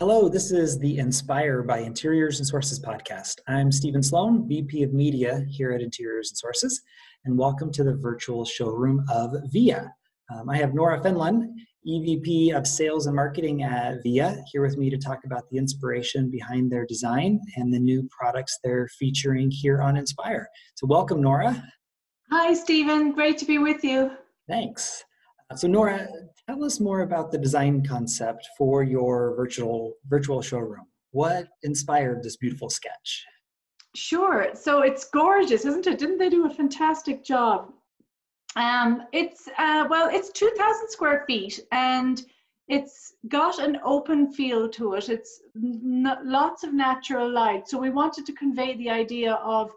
Hello, this is the Inspire by Interiors and Sources podcast. I'm Stephen Sloan, VP of Media here at Interiors and Sources, and welcome to the virtual showroom of VIA. Um, I have Nora Finland, EVP of Sales and Marketing at VIA, here with me to talk about the inspiration behind their design and the new products they're featuring here on Inspire. So, welcome, Nora. Hi, Stephen. Great to be with you. Thanks. So, Nora, tell us more about the design concept for your virtual virtual showroom. What inspired this beautiful sketch? Sure. So it's gorgeous, isn't it? Didn't they do a fantastic job? Um, it's uh, well, it's two thousand square feet, and it's got an open feel to it. It's n- lots of natural light. So we wanted to convey the idea of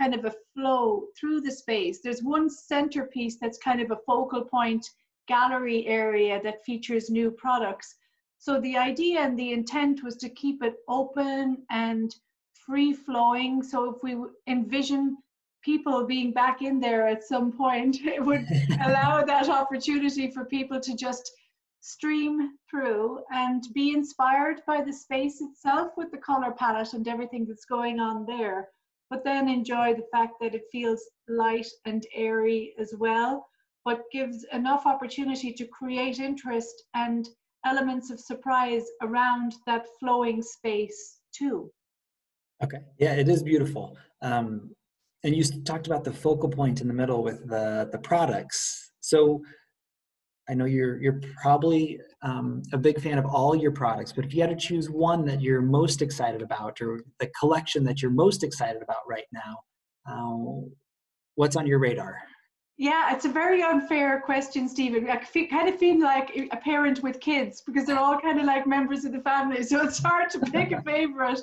kind of a flow through the space. There's one centerpiece that's kind of a focal point gallery area that features new products. So the idea and the intent was to keep it open and free flowing. So if we envision people being back in there at some point, it would allow that opportunity for people to just stream through and be inspired by the space itself with the color palette and everything that's going on there, but then enjoy the fact that it feels light and airy as well but gives enough opportunity to create interest and elements of surprise around that flowing space too. Okay, yeah, it is beautiful. Um, and you talked about the focal point in the middle with the the products. So I know you're you're probably um, a big fan of all your products, but if you had to choose one that you're most excited about, or the collection that you're most excited about right now, uh, what's on your radar? Yeah, it's a very unfair question, Stephen. I feel, kind of feel like a parent with kids because they're all kind of like members of the family, so it's hard to pick a favorite.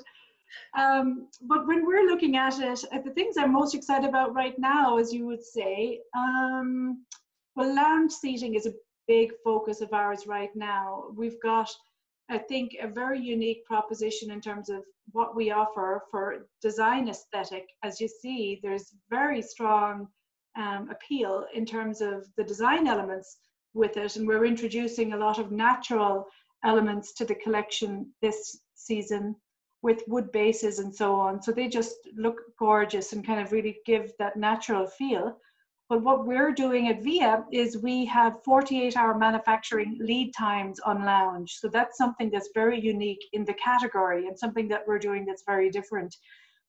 Um, but when we're looking at it, at the things I'm most excited about right now, as you would say, um, well, lounge seating is a big focus of ours right now. We've got, I think, a very unique proposition in terms of what we offer for design aesthetic. As you see, there's very strong um, appeal in terms of the design elements with it. And we're introducing a lot of natural elements to the collection this season with wood bases and so on. So they just look gorgeous and kind of really give that natural feel. But what we're doing at VIA is we have 48 hour manufacturing lead times on lounge. So that's something that's very unique in the category and something that we're doing that's very different.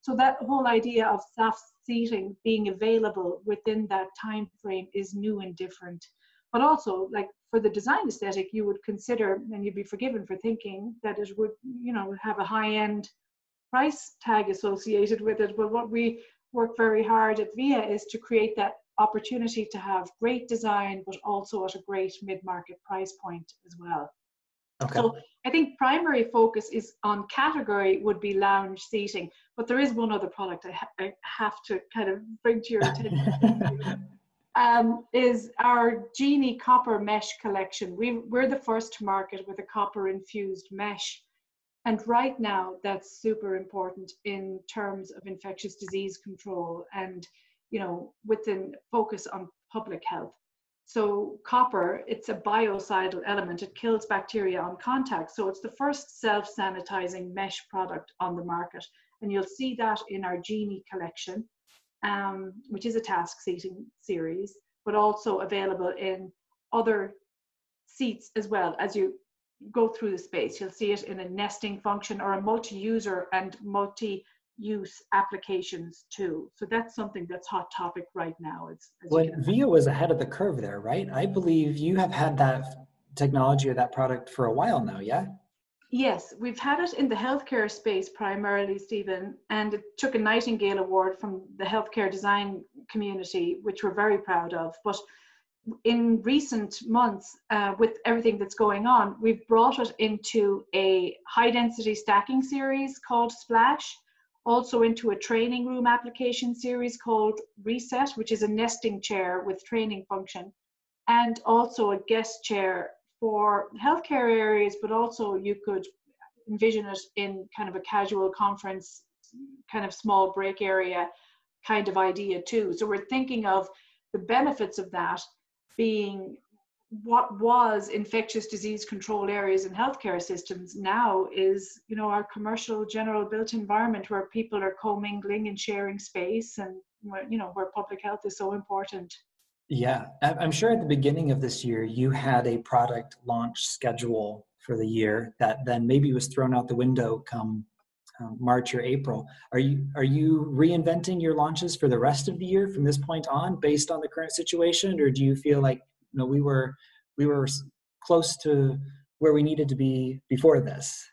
So that whole idea of soft seating being available within that time frame is new and different. But also, like for the design aesthetic, you would consider, and you'd be forgiven for thinking that it would, you know, have a high-end price tag associated with it. But what we work very hard at VIA is to create that opportunity to have great design, but also at a great mid-market price point as well. Okay. So I think primary focus is on category would be lounge seating, but there is one other product I, ha- I have to kind of bring to your attention. um, is our Genie copper mesh collection. We, we're the first to market with a copper infused mesh. And right now, that's super important in terms of infectious disease control and, you know, with a focus on public health. So copper, it's a biocidal element. It kills bacteria on contact. So it's the first self-sanitizing mesh product on the market. And you'll see that in our Genie collection, um, which is a task seating series, but also available in other seats as well as you go through the space. You'll see it in a nesting function or a multi-user and multi use applications too. So that's something that's hot topic right now. It's when VIA was ahead of the curve there, right? I believe you have had that technology or that product for a while now, yeah? Yes, we've had it in the healthcare space primarily, Stephen, and it took a Nightingale Award from the healthcare design community, which we're very proud of. But in recent months, uh, with everything that's going on, we've brought it into a high density stacking series called Splash also into a training room application series called Reset, which is a nesting chair with training function, and also a guest chair for healthcare areas, but also you could envision it in kind of a casual conference, kind of small break area kind of idea too. So we're thinking of the benefits of that being what was infectious disease control areas and healthcare systems now is you know our commercial general built environment where people are commingling and sharing space and you know where public health is so important. Yeah i'm sure at the beginning of this year you had a product launch schedule for the year that then maybe was thrown out the window come um, march or april. Are you are you reinventing your launches for the rest of the year from this point on based on the current situation or do you feel like you know we were we were close to where we needed to be before this.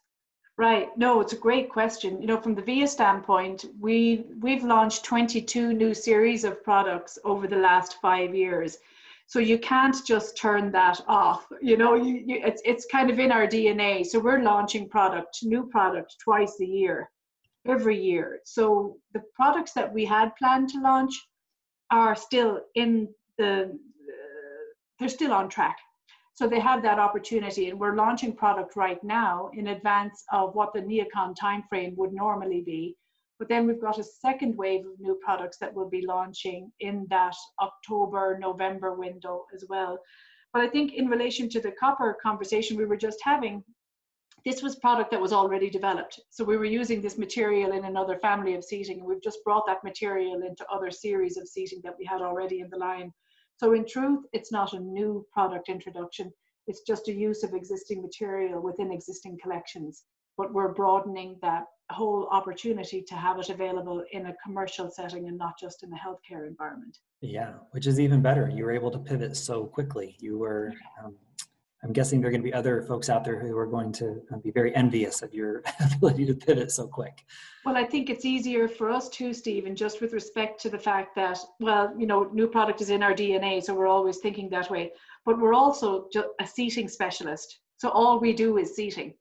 Right. No it's a great question. You know from the via standpoint we we've launched 22 new series of products over the last five years. So you can't just turn that off. You know you, you, it's, it's kind of in our dna so we're launching product new product twice a year every year. So the products that we had planned to launch are still in the they're still on track. So they have that opportunity, and we're launching product right now in advance of what the Neocon timeframe would normally be. But then we've got a second wave of new products that will be launching in that October, November window as well. But I think in relation to the copper conversation we were just having, this was product that was already developed. So we were using this material in another family of seating, and we've just brought that material into other series of seating that we had already in the line. So in truth, it's not a new product introduction. It's just a use of existing material within existing collections. But we're broadening that whole opportunity to have it available in a commercial setting and not just in a healthcare environment. Yeah, which is even better. You were able to pivot so quickly. You were um, I'm guessing there are going to be other folks out there who are going to uh, be very envious of your ability to pivot so quick. Well, I think it's easier for us too, Steve, and just with respect to the fact that, well, you know, new product is in our DNA, so we're always thinking that way. But we're also a seating specialist. So all we do is seating.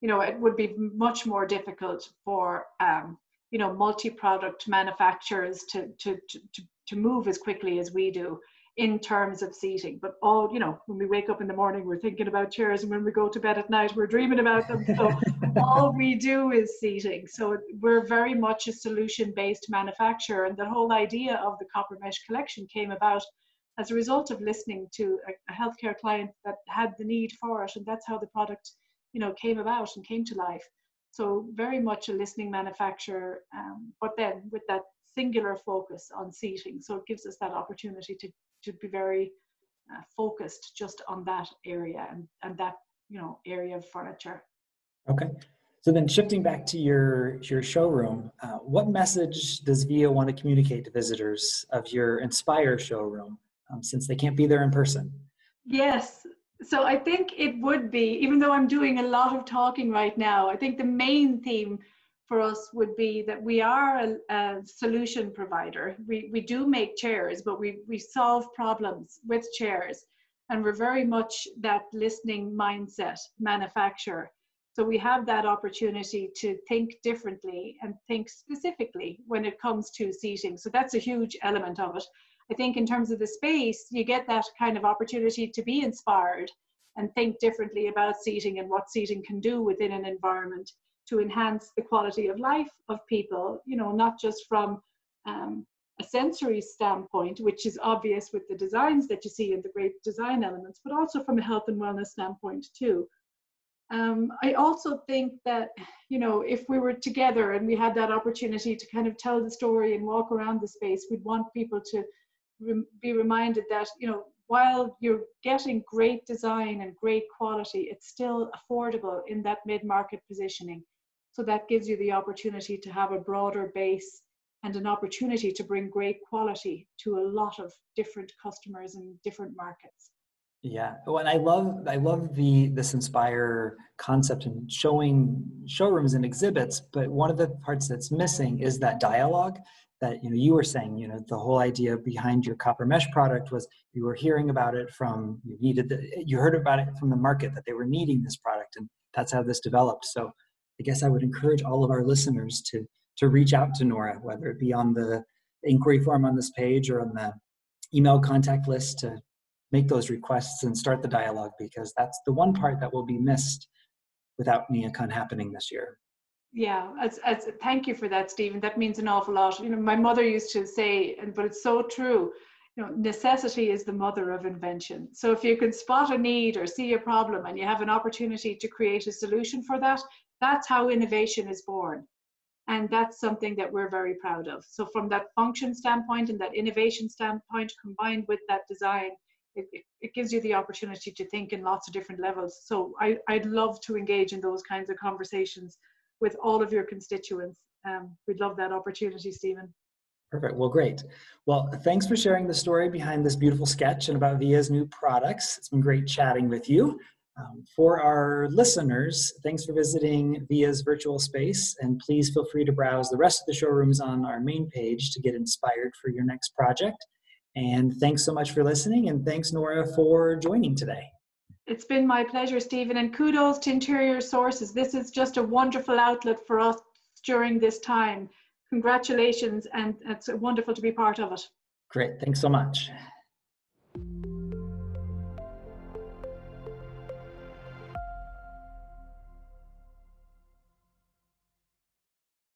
You know, it would be much more difficult for, um, you know, multi-product manufacturers to, to, to, to move as quickly as we do in terms of seating. But all, you know, when we wake up in the morning, we're thinking about chairs, and when we go to bed at night, we're dreaming about them. So all we do is seating. So we're very much a solution based manufacturer. And the whole idea of the copper mesh collection came about as a result of listening to a, a healthcare client that had the need for it. And that's how the product, you know, came about and came to life. So very much a listening manufacturer, um, but then with that singular focus on seating. So it gives us that opportunity to to be very uh, focused just on that area and, and that you know area of furniture. Okay. So then shifting back to your your showroom, uh, what message does VIA want to communicate to visitors of your Inspire showroom um, since they can't be there in person? Yes. So I think it would be, even though I'm doing a lot of talking right now, I think the main theme for us would be that we are a, a, solution provider. We, we do make chairs, but we, we solve problems with chairs. And we're very much that listening mindset manufacturer. So we have that opportunity to think differently and think specifically when it comes to seating. So that's a huge element of it. I think in terms of the space, you get that kind of opportunity to be inspired and think differently about seating and what seating can do within an environment to enhance the quality of life of people, you know, not just from um, a sensory standpoint, which is obvious with the designs that you see in the great design elements, but also from a health and wellness standpoint too. Um, I also think that, you know, if we were together and we had that opportunity to kind of tell the story and walk around the space, we'd want people to re- be reminded that, you know, while you're getting great design and great quality, it's still affordable in that mid market positioning. So that gives you the opportunity to have a broader base and an opportunity to bring great quality to a lot of different customers in different markets. Yeah, well, and I love I love the this inspire concept and showing showrooms and exhibits. But one of the parts that's missing is that dialogue that you know you were saying. You know, the whole idea behind your copper mesh product was you were hearing about it from you needed the, you heard about it from the market that they were needing this product, and that's how this developed. So I guess I would encourage all of our listeners to to reach out to Nora, whether it be on the inquiry form on this page or on the email contact list to make those requests and start the dialogue because that's the one part that will be missed without Neocon happening this year. Yeah, as, as, thank you for that, Stephen. That means an awful lot. You know, my mother used to say, but it's so true you know, necessity is the mother of invention. So if you can spot a need or see a problem and you have an opportunity to create a solution for that, that's how innovation is born. And that's something that we're very proud of. So from that function standpoint and that innovation standpoint combined with that design, it, it, gives you the opportunity to think in lots of different levels. So I, I'd love to engage in those kinds of conversations with all of your constituents. Um, we'd love that opportunity, Stephen. Perfect. Well, great. Well, thanks for sharing the story behind this beautiful sketch and about VIA's new products. It's been great chatting with you. Um, for our listeners, thanks for visiting VIA's virtual space, and please feel free to browse the rest of the showrooms on our main page to get inspired for your next project. And thanks so much for listening, and thanks, Nora, for joining today. It's been my pleasure, Stephen, and kudos to Interior Sources. This is just a wonderful outlet for us during this time. Congratulations, and it's wonderful to be part of it. Great, thanks so much.